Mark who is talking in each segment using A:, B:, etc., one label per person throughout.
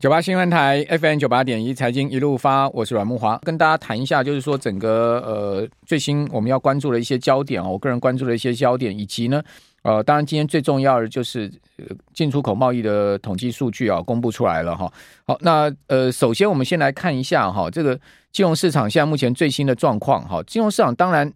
A: 九八新闻台 FM 九八点一财经一路发，我是阮慕华，跟大家谈一下，就是说整个呃最新我们要关注的一些焦点哦，我个人关注的一些焦点，以及呢呃，当然今天最重要的就是进出口贸易的统计数据啊，公布出来了哈。好，那呃，首先我们先来看一下哈，这个金融市场现在目前最新的状况哈，金融市场当然。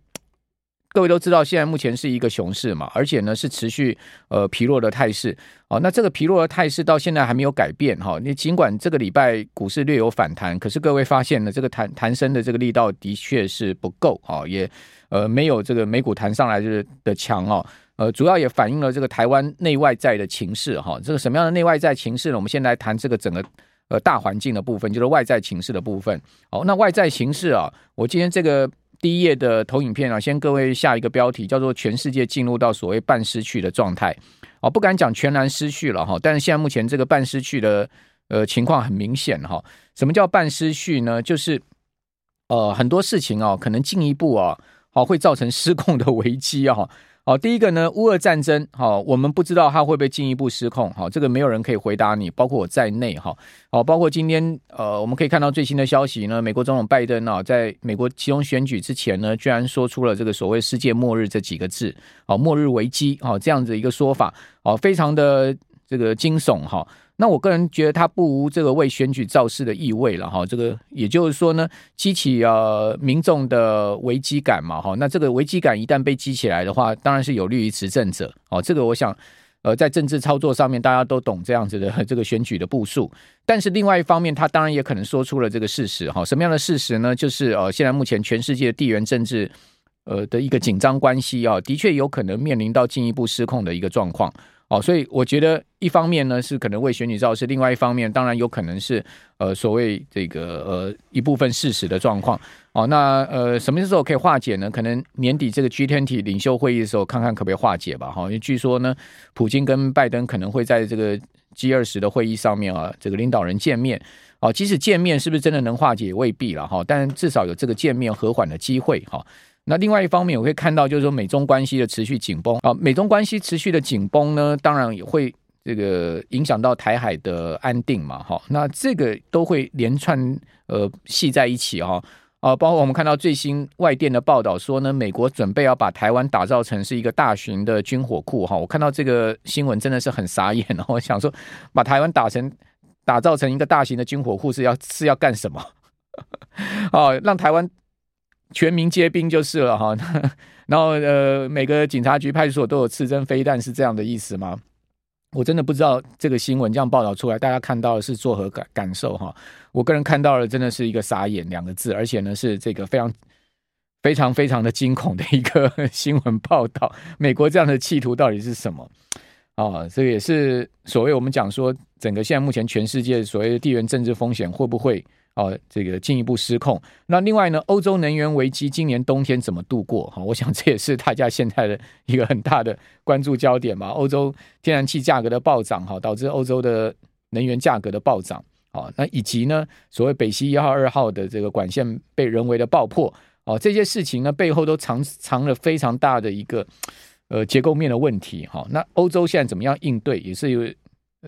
A: 各位都知道，现在目前是一个熊市嘛，而且呢是持续呃疲弱的态势。哦，那这个疲弱的态势到现在还没有改变哈。你尽管这个礼拜股市略有反弹，可是各位发现呢，这个弹弹升的这个力道的确是不够啊，也呃没有这个美股弹上来的的强哦。呃，主要也反映了这个台湾内外在的情势哈。这个什么样的内外在情势呢？我们先来谈这个整个呃大环境的部分，就是外在情势的部分。好，那外在情势啊，我今天这个。第一页的投影片啊，先各位下一个标题，叫做“全世界进入到所谓半失去的状态”。哦，不敢讲全然失去了哈，但是现在目前这个半失去的呃情况很明显哈。什么叫半失去呢？就是呃很多事情啊，可能进一步啊，好会造成失控的危机啊。好，第一个呢，乌俄战争，好，我们不知道它会不会进一步失控，好，这个没有人可以回答你，包括我在内，哈，好，包括今天，呃，我们可以看到最新的消息呢，美国总统拜登啊，在美国其中选举之前呢，居然说出了这个所谓“世界末日”这几个字，好，末日危机，好，这样子一个说法，好，非常的这个惊悚，哈。那我个人觉得他不无这个为选举造势的意味了哈，这个也就是说呢，激起呃民众的危机感嘛哈，那这个危机感一旦被激起来的话，当然是有利于执政者哦。这个我想呃在政治操作上面大家都懂这样子的这个选举的部署，但是另外一方面，他当然也可能说出了这个事实哈，什么样的事实呢？就是呃现在目前全世界的地缘政治呃的一个紧张关系啊，的确有可能面临到进一步失控的一个状况。哦，所以我觉得一方面呢是可能为选举造势，另外一方面当然有可能是呃所谓这个呃一部分事实的状况。哦，那呃什么时候可以化解呢？可能年底这个 G20 领袖会议的时候，看看可不可以化解吧。哈，因为据说呢，普京跟拜登可能会在这个 G20 的会议上面啊，这个领导人见面。哦，即使见面是不是真的能化解，也未必了哈。但至少有这个见面和缓的机会哈。那另外一方面，我会看到就是说美中关系的持续紧绷啊，美中关系持续的紧绷呢，当然也会这个影响到台海的安定嘛，哈，那这个都会连串呃系在一起哈啊，包括我们看到最新外电的报道说呢，美国准备要把台湾打造成是一个大型的军火库哈，我看到这个新闻真的是很傻眼，我想说把台湾打成打造成一个大型的军火库是要是要干什么？哦，让台湾。全民皆兵就是了哈，然后呃，每个警察局、派出所都有刺针飞弹，是这样的意思吗？我真的不知道这个新闻这样报道出来，大家看到的是作何感感受哈？我个人看到的真的是一个傻眼两个字，而且呢是这个非常非常非常的惊恐的一个新闻报道。美国这样的企图到底是什么？啊，这也是所谓我们讲说，整个现在目前全世界所谓的地缘政治风险会不会？哦，这个进一步失控。那另外呢，欧洲能源危机今年冬天怎么度过？哈，我想这也是大家现在的一个很大的关注焦点嘛。欧洲天然气价格的暴涨，哈，导致欧洲的能源价格的暴涨。好，那以及呢，所谓北溪一号、二号的这个管线被人为的爆破，哦，这些事情呢，背后都藏藏了非常大的一个呃结构面的问题。哈，那欧洲现在怎么样应对，也是有。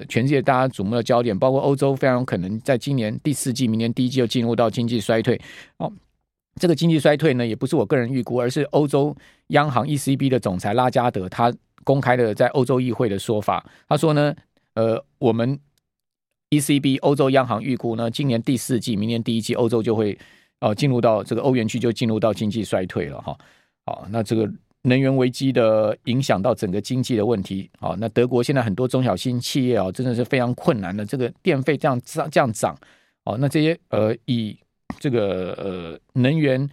A: 全世界大家瞩目的焦点，包括欧洲，非常有可能在今年第四季、明年第一季就进入到经济衰退。哦，这个经济衰退呢，也不是我个人预估，而是欧洲央行 ECB 的总裁拉加德他公开的在欧洲议会的说法。他说呢，呃，我们 ECB 欧洲央行预估呢，今年第四季、明年第一季，欧洲就会哦进入到这个欧元区就进入到经济衰退了哈。好，那这个。能源危机的影响到整个经济的问题，好，那德国现在很多中小型企业啊，真的是非常困难的。这个电费这样涨这样涨，哦，那这些呃以这个呃能源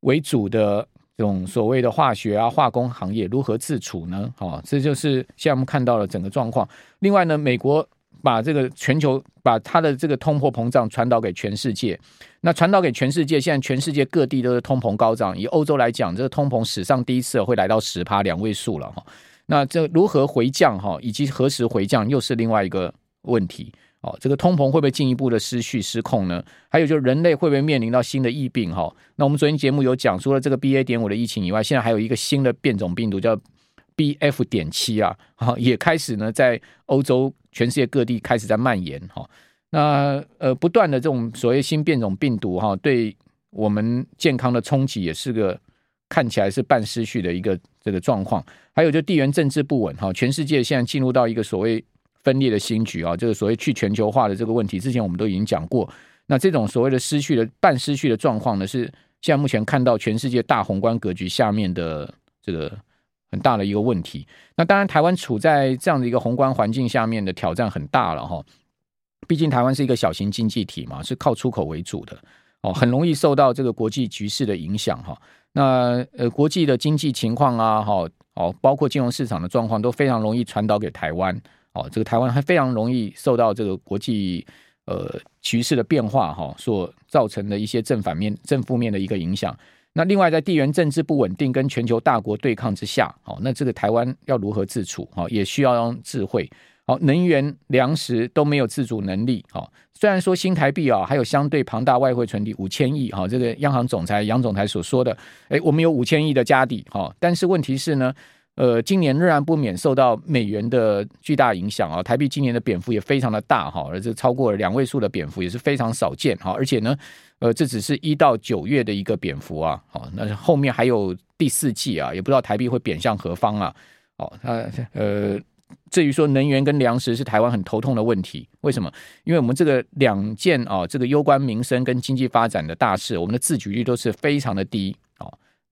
A: 为主的这种所谓的化学啊化工行业如何自处呢？好，这就是现在我们看到了整个状况。另外呢，美国。把这个全球把它的这个通货膨胀传导给全世界，那传导给全世界，现在全世界各地都是通膨高涨。以欧洲来讲，这个通膨史上第一次会来到十趴两位数了哈。那这如何回降哈，以及何时回降，又是另外一个问题哦。这个通膨会不会进一步的失序失控呢？还有就是人类会不会面临到新的疫病哈？那我们昨天节目有讲，除了这个 BA. 点五的疫情以外，现在还有一个新的变种病毒叫 BF. 点七啊，哈也开始呢在欧洲。全世界各地开始在蔓延哈，那呃，不断的这种所谓新变种病毒哈，对我们健康的冲击也是个看起来是半失序的一个这个状况。还有就地缘政治不稳哈，全世界现在进入到一个所谓分裂的新局啊，这个所谓去全球化的这个问题，之前我们都已经讲过。那这种所谓的失序的半失序的状况呢，是现在目前看到全世界大宏观格局下面的这个很大的一个问题。那当然，台湾处在这样的一个宏观环境下面的挑战很大了哈。毕竟台湾是一个小型经济体嘛，是靠出口为主的哦，很容易受到这个国际局势的影响哈。那呃，国际的经济情况啊，哈哦，包括金融市场的状况都非常容易传导给台湾哦。这个台湾还非常容易受到这个国际呃局势的变化哈所造成的一些正反面、正负面的一个影响。那另外，在地缘政治不稳定跟全球大国对抗之下，哦，那这个台湾要如何自处？哦，也需要用智慧。好，能源、粮食都没有自主能力。好，虽然说新台币啊，还有相对庞大外汇存底五千亿。哈，这个央行总裁杨总裁所说的，哎，我们有五千亿的家底。哈，但是问题是呢，呃，今年仍然不免受到美元的巨大影响啊。台币今年的贬幅也非常的大。哈，而这超过了两位数的贬幅也是非常少见。哈，而且呢，呃，这只是一到九月的一个贬幅啊。好，那后面还有第四季啊，也不知道台币会贬向何方啊。好，那呃。至于说能源跟粮食是台湾很头痛的问题，为什么？因为我们这个两件啊，这个攸关民生跟经济发展的大事，我们的自举率都是非常的低。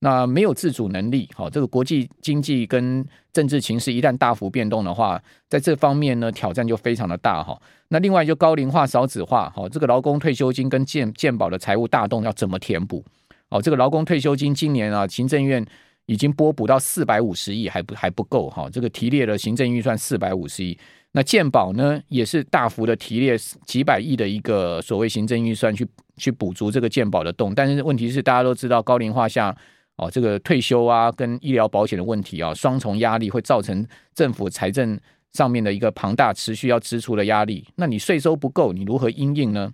A: 那没有自主能力，好，这个国际经济跟政治情势一旦大幅变动的话，在这方面呢，挑战就非常的大哈。那另外就高龄化、少子化，好，这个劳工退休金跟健健保的财务大洞要怎么填补？哦，这个劳工退休金今年啊，行政院。已经拨补到四百五十亿，还不还不够哈。这个提列了行政预算四百五十亿，那健保呢也是大幅的提列几百亿的一个所谓行政预算去去补足这个健保的洞。但是问题是大家都知道高龄化下哦，这个退休啊跟医疗保险的问题啊，双重压力会造成政府财政上面的一个庞大持续要支出的压力。那你税收不够，你如何应应呢？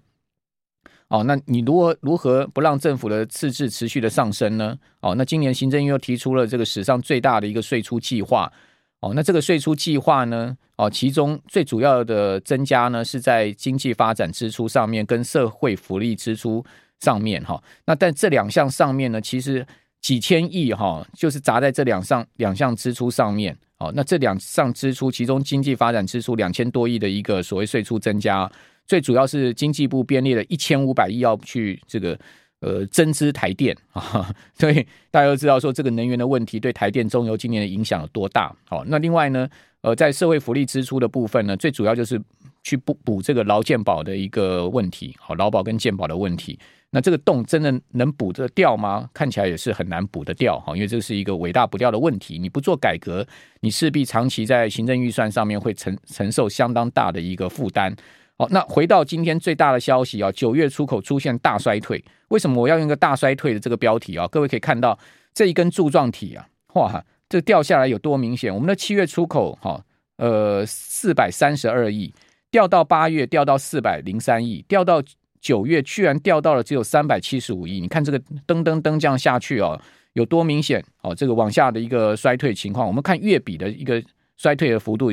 A: 哦，那你如何如何不让政府的赤字持续的上升呢？哦，那今年行政院又提出了这个史上最大的一个税出计划。哦，那这个税出计划呢？哦，其中最主要的增加呢是在经济发展支出上面跟社会福利支出上面。哈，那但这两项上面呢，其实几千亿哈，就是砸在这两项两项支出上面。哦，那这两项支出，其中经济发展支出两千多亿的一个所谓税出增加。最主要是经济部编列了一千五百亿要去这个呃增资台电啊，所以大家都知道说这个能源的问题对台电中油今年的影响有多大。好，那另外呢，呃，在社会福利支出的部分呢，最主要就是去补补这个劳健保的一个问题，好，劳保跟健保的问题。那这个洞真的能补得掉吗？看起来也是很难补得掉哈，因为这是一个伟大不掉的问题。你不做改革，你势必长期在行政预算上面会承承受相当大的一个负担。好，那回到今天最大的消息啊，九月出口出现大衰退。为什么我要用一个大衰退的这个标题啊？各位可以看到这一根柱状体啊，哇，这掉下来有多明显？我们的七月出口哈，呃，四百三十二亿，掉到八月掉到四百零三亿，掉到九月居然掉到了只有三百七十五亿。你看这个噔噔噔这样下去哦，有多明显？哦，这个往下的一个衰退情况。我们看月比的一个衰退的幅度，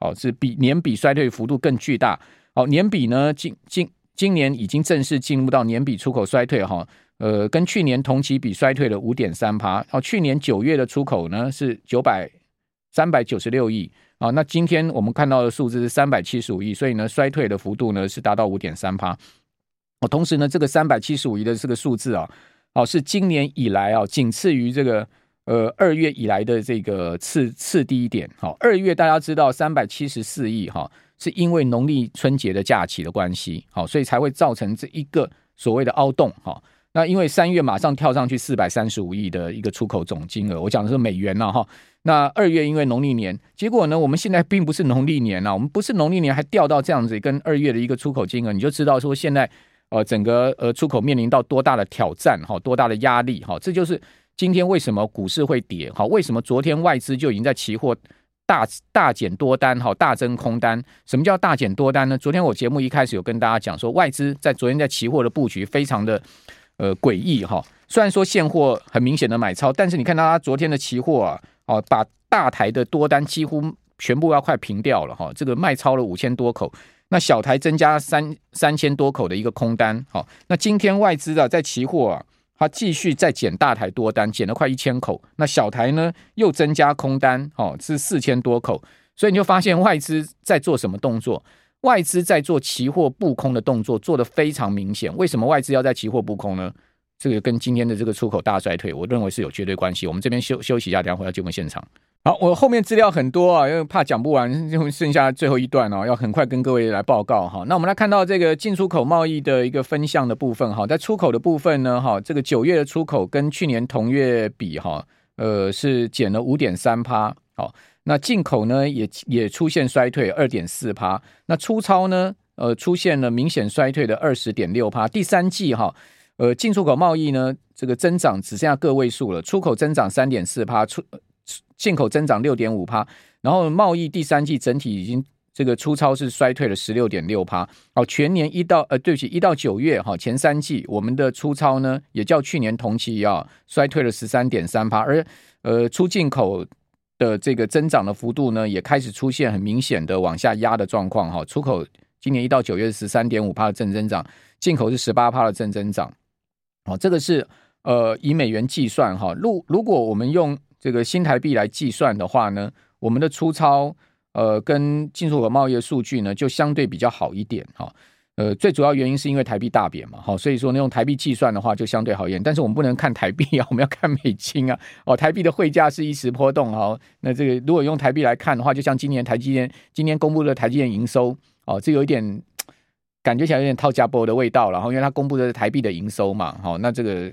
A: 哦，是比年比衰退幅度更巨大。哦，年比呢，今今今年已经正式进入到年比出口衰退哈，呃，跟去年同期比衰退了五点三趴。哦，去年九月的出口呢是九百三百九十六亿啊，那今天我们看到的数字是三百七十五亿，所以呢，衰退的幅度呢是达到五点三趴。哦，同时呢，这个三百七十五亿的这个数字啊，哦，是今年以来啊，仅次于这个呃二月以来的这个次次低点。好，二月大家知道三百七十四亿哈。是因为农历春节的假期的关系，好，所以才会造成这一个所谓的凹洞，哈。那因为三月马上跳上去四百三十五亿的一个出口总金额，我讲的是美元呐，哈。那二月因为农历年，结果呢，我们现在并不是农历年呐，我们不是农历年还掉到这样子，跟二月的一个出口金额，你就知道说现在呃整个呃出口面临到多大的挑战，哈，多大的压力，哈。这就是今天为什么股市会跌，哈，为什么昨天外资就已经在期货。大大减多单，哈，大增空单。什么叫大减多单呢？昨天我节目一开始有跟大家讲说，外资在昨天在期货的布局非常的呃诡异哈。虽然说现货很明显的买超，但是你看到他昨天的期货啊，哦，把大台的多单几乎全部要快平掉了哈。这个卖超了五千多口，那小台增加三三千多口的一个空单，好，那今天外资啊在期货啊，它继续再减大台多单，减了快一千口，那小台呢又增加空单，哦，是四千多口，所以你就发现外资在做什么动作？外资在做期货布空的动作，做得非常明显。为什么外资要在期货布空呢？这个跟今天的这个出口大衰退，我认为是有绝对关系。我们这边休休息一下，等下回到节目现场。好，我后面资料很多啊，因为怕讲不完，就剩下最后一段哦，要很快跟各位来报告哈。那我们来看到这个进出口贸易的一个分项的部分哈，在出口的部分呢哈，这个九月的出口跟去年同月比哈，呃是减了五点三趴。好，那进口呢也也出现衰退二点四趴。那出超呢呃出现了明显衰退的二十点六趴。第三季哈。呃，进出口贸易呢，这个增长只剩下个位数了。出口增长三点四趴，出进口增长六点五趴。然后贸易第三季整体已经这个出超是衰退了十六点六趴。好，全年一到呃，对不起，一到九月哈，前三季我们的出超呢，也较去年同期啊衰退了十三点三趴。而呃，出进口的这个增长的幅度呢，也开始出现很明显的往下压的状况哈。出口今年一到九月是十三点五帕的正增长，进口是十八帕的正增长。哦，这个是呃以美元计算哈，如如果我们用这个新台币来计算的话呢，我们的出超呃跟进出口贸易的数据呢就相对比较好一点哈。呃，最主要原因是因为台币大贬嘛，哈，所以说呢用台币计算的话就相对好一点。但是我们不能看台币啊，我们要看美金啊。哦，台币的汇价是一时波动哈。那这个如果用台币来看的话，就像今年台积电今年公布的台积电营收哦，这有一点。感觉起来有点套加波的味道，然后因为它公布的是台币的营收嘛，好，那这个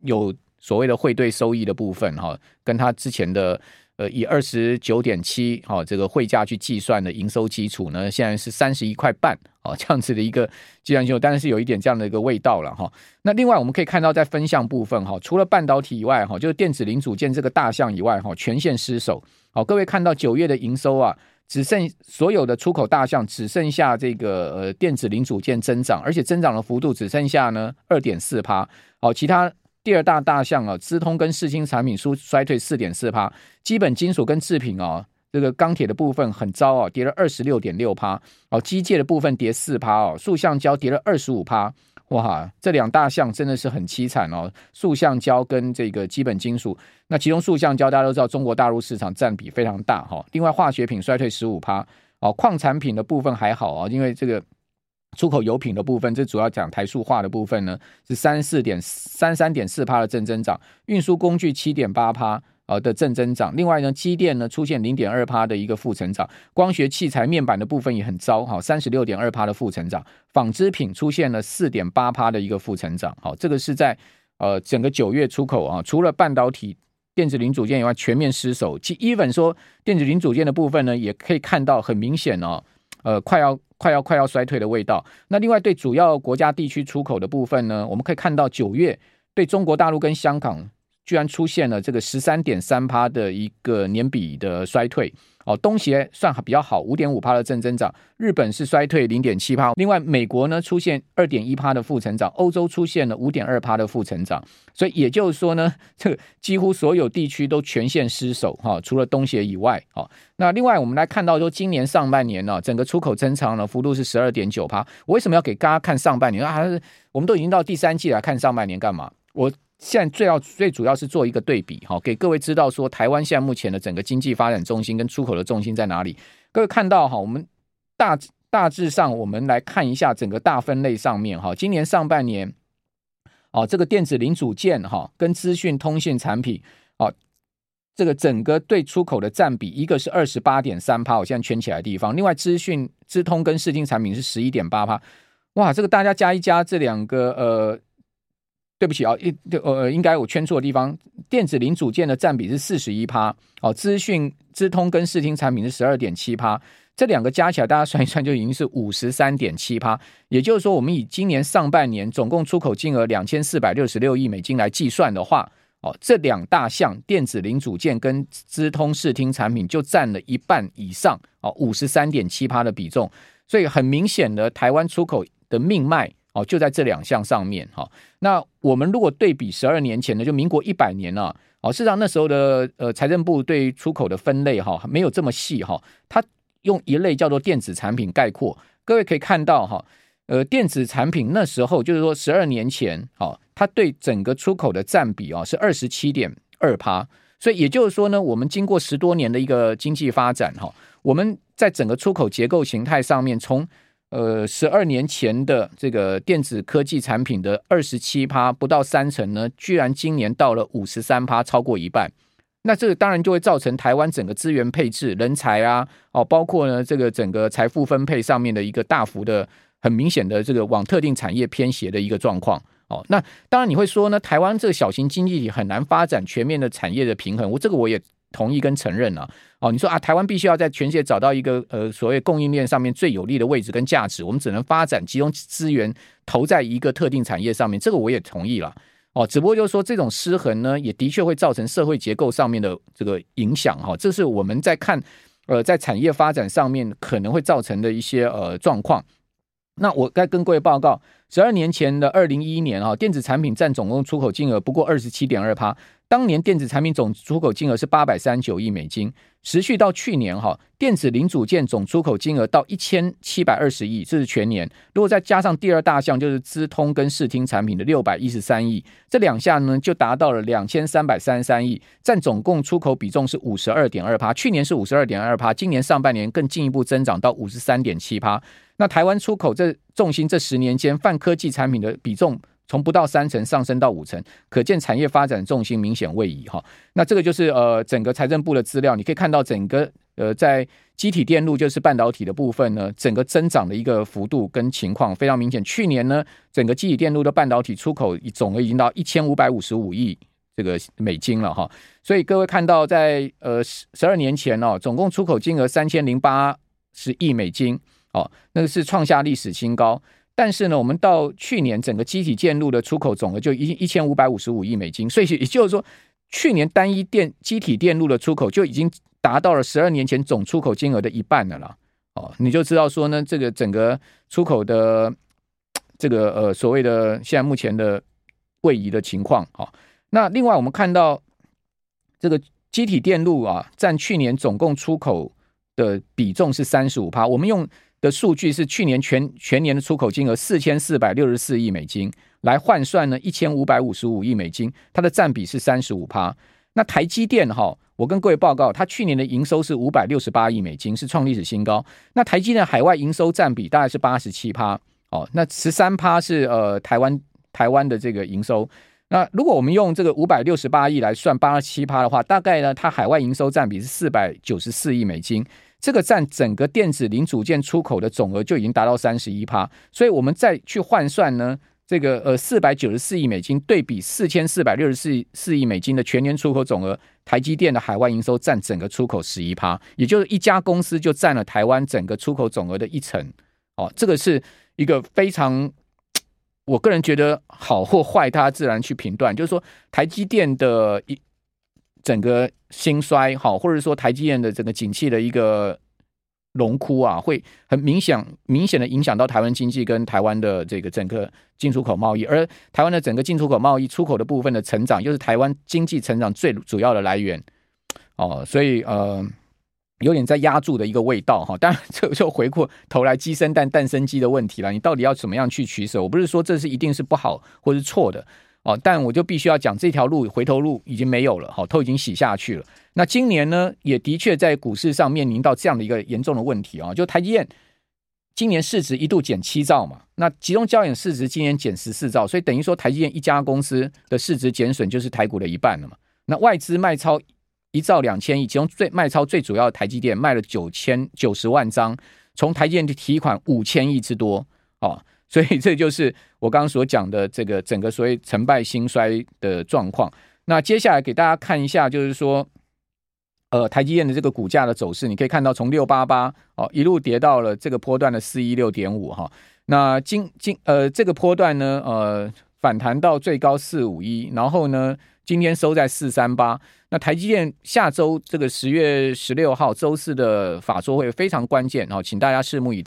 A: 有所谓的汇兑收益的部分哈，跟它之前的呃以二十九点七哈这个汇价去计算的营收基础呢，现在是三十一块半哦，这样子的一个计算就，当然是有一点这样的一个味道了哈。那另外我们可以看到在分项部分哈，除了半导体以外哈，就是电子零组件这个大项以外哈，全线失守。好，各位看到九月的营收啊。只剩所有的出口大项只剩下这个呃电子零组件增长，而且增长的幅度只剩下呢二点四趴。好，其他第二大大项啊，资通跟视听产品衰衰退四点四趴，基本金属跟制品啊，这个钢铁的部分很糟啊，跌了二十六点六趴。哦，机械的部分跌四趴哦，塑橡胶跌了二十五趴。哇，这两大项真的是很凄惨哦！塑橡胶跟这个基本金属，那其中塑橡胶大家都知道，中国大陆市场占比非常大哈。另外，化学品衰退十五趴，哦，矿产品的部分还好啊，因为这个出口油品的部分，这主要讲台塑化的部分呢，是三四点三三点四趴的正增长，运输工具七点八趴。呃的正增长，另外呢，机电呢出现零点二趴的一个负成长，光学器材面板的部分也很糟，哈，三十六点二趴的负成长，纺织品出现了四点八趴的一个负成长，好，这个是在呃整个九月出口啊，除了半导体、电子零组件以外，全面失守。其 even 说电子零组件的部分呢，也可以看到很明显哦，呃，快要快要快要衰退的味道。那另外对主要国家地区出口的部分呢，我们可以看到九月对中国大陆跟香港。居然出现了这个十三点三趴的一个年比的衰退哦，东协算比较好，五点五趴的正增长，日本是衰退零点七趴，另外美国呢出现二点一趴的负成长，欧洲出现了五点二趴的负成长，所以也就是说呢，这几乎所有地区都全线失守哈，除了东协以外，哦，那另外我们来看到说，今年上半年呢，整个出口增长的幅度是十二点九趴，我为什么要给大家看上半年啊？我们都已经到第三季来看上半年干嘛？我。现在最要最主要是做一个对比，哈，给各位知道说台湾现在目前的整个经济发展中心跟出口的重心在哪里。各位看到哈，我们大大致上我们来看一下整个大分类上面哈，今年上半年，哦，这个电子零组件哈跟资讯通信产品，哦，这个整个对出口的占比，一个是二十八点三趴，我现在圈起来的地方，另外资讯资通跟视听产品是十一点八趴，哇，这个大家加一加这两个呃。对不起啊，一呃，应该我圈错地方。电子零组件的占比是四十一趴，哦，资讯、资通跟视听产品是十二点七趴，这两个加起来，大家算一算就已经是五十三点七趴。也就是说，我们以今年上半年总共出口金额两千四百六十六亿美金来计算的话，哦，这两大项电子零组件跟资通视听产品就占了一半以上，哦，五十三点七趴的比重。所以很明显的，台湾出口的命脉。哦，就在这两项上面哈。那我们如果对比十二年前呢，就民国一百年了。哦，事实上那时候的呃财政部对出口的分类哈没有这么细哈，它用一类叫做电子产品概括，各位可以看到哈，呃，电子产品那时候就是说十二年前，哦，它对整个出口的占比啊是二十七点二趴，所以也就是说呢，我们经过十多年的一个经济发展哈，我们在整个出口结构形态上面，从呃十二年前的这个电子科技产品的二十七趴不到三成呢，居然今年到了五十三趴，超过一半。那这个当然就会造成台湾整个资源配置、人才啊，哦，包括呢这个整个财富分配上面的一个大幅的、很明显的这个往特定产业偏斜的一个状况。哦，那当然你会说呢，台湾这个小型经济体很难发展全面的产业的平衡。我这个我也同意跟承认啊。哦，你说啊，台湾必须要在全世界找到一个呃所谓供应链上面最有利的位置跟价值，我们只能发展集中资源投在一个特定产业上面。这个我也同意了。哦，只不过就是说，这种失衡呢，也的确会造成社会结构上面的这个影响哈。这是我们在看，呃，在产业发展上面可能会造成的一些呃状况。那我该跟各位报告，十二年前的二零一一年啊，电子产品占总共出口金额不过二十七点二趴。当年电子产品总出口金额是八百三十九亿美金，持续到去年哈，电子零组件总出口金额到一千七百二十亿，这是全年。如果再加上第二大项，就是资通跟视听产品的六百一十三亿，这两项呢就达到了两千三百三十三亿，占总共出口比重是五十二点二趴。去年是五十二点二趴，今年上半年更进一步增长到五十三点七趴。那台湾出口这重心这十年间，泛科技产品的比重。从不到三成上升到五成，可见产业发展重心明显位移哈。那这个就是呃整个财政部的资料，你可以看到整个呃在积体电路就是半导体的部分呢，整个增长的一个幅度跟情况非常明显。去年呢，整个积体电路的半导体出口总额已经到一千五百五十五亿这个美金了哈。所以各位看到在呃十十二年前哦，总共出口金额三千零八十亿美金哦，那个是创下历史新高。但是呢，我们到去年整个机体电路的出口总额就一一千五百五十五亿美金，所以也就是说，去年单一电机体电路的出口就已经达到了十二年前总出口金额的一半了啦。哦，你就知道说呢，这个整个出口的这个呃所谓的现在目前的位移的情况。好，那另外我们看到这个积体电路啊，占去年总共出口的比重是三十五趴，我们用。的数据是去年全全年的出口金额四千四百六十四亿美金，来换算呢一千五百五十五亿美金，它的占比是三十五趴。那台积电哈，我跟各位报告，它去年的营收是五百六十八亿美金，是创历史新高。那台积电海外营收占比大概是八十七趴，哦，那十三趴是呃台湾台湾的这个营收。那如果我们用这个五百六十八亿来算八十七趴的话，大概呢它海外营收占比是四百九十四亿美金。这个占整个电子零组件出口的总额就已经达到三十一趴，所以我们再去换算呢，这个呃四百九十四亿美金对比四千四百六十四四亿美金的全年出口总额，台积电的海外营收占整个出口十一趴，也就是一家公司就占了台湾整个出口总额的一成。哦，这个是一个非常，我个人觉得好或坏，大家自然去评断。就是说，台积电的一。整个兴衰好，或者说台积电的整个景气的一个荣枯啊，会很明显、明显的影响到台湾经济跟台湾的这个整个进出口贸易。而台湾的整个进出口贸易出口的部分的成长，又是台湾经济成长最主要的来源哦，所以呃，有点在压住的一个味道哈。当然，这就回过头来鸡生蛋，蛋生鸡的问题了。你到底要怎么样去取舍？我不是说这是一定是不好或是错的。哦，但我就必须要讲，这条路回头路已经没有了，好，都已经洗下去了。那今年呢，也的确在股市上面临到这样的一个严重的问题啊，就台积电今年市值一度减七兆嘛，那集中交点市值今年减十四兆，所以等于说台积电一家公司的市值减损就是台股的一半了嘛。那外资卖超一兆两千亿，其中最卖超最主要的台积电卖了九千九十万张，从台积电提款五千亿之多，哦。所以这就是我刚刚所讲的这个整个所谓成败兴衰的状况。那接下来给大家看一下，就是说，呃，台积电的这个股价的走势，你可以看到从六八八哦一路跌到了这个波段的四一六点五哈。那今今呃这个波段呢呃反弹到最高四五一，然后呢今天收在四三八。那台积电下周这个十月十六号周四的法说会非常关键哦，请大家拭目以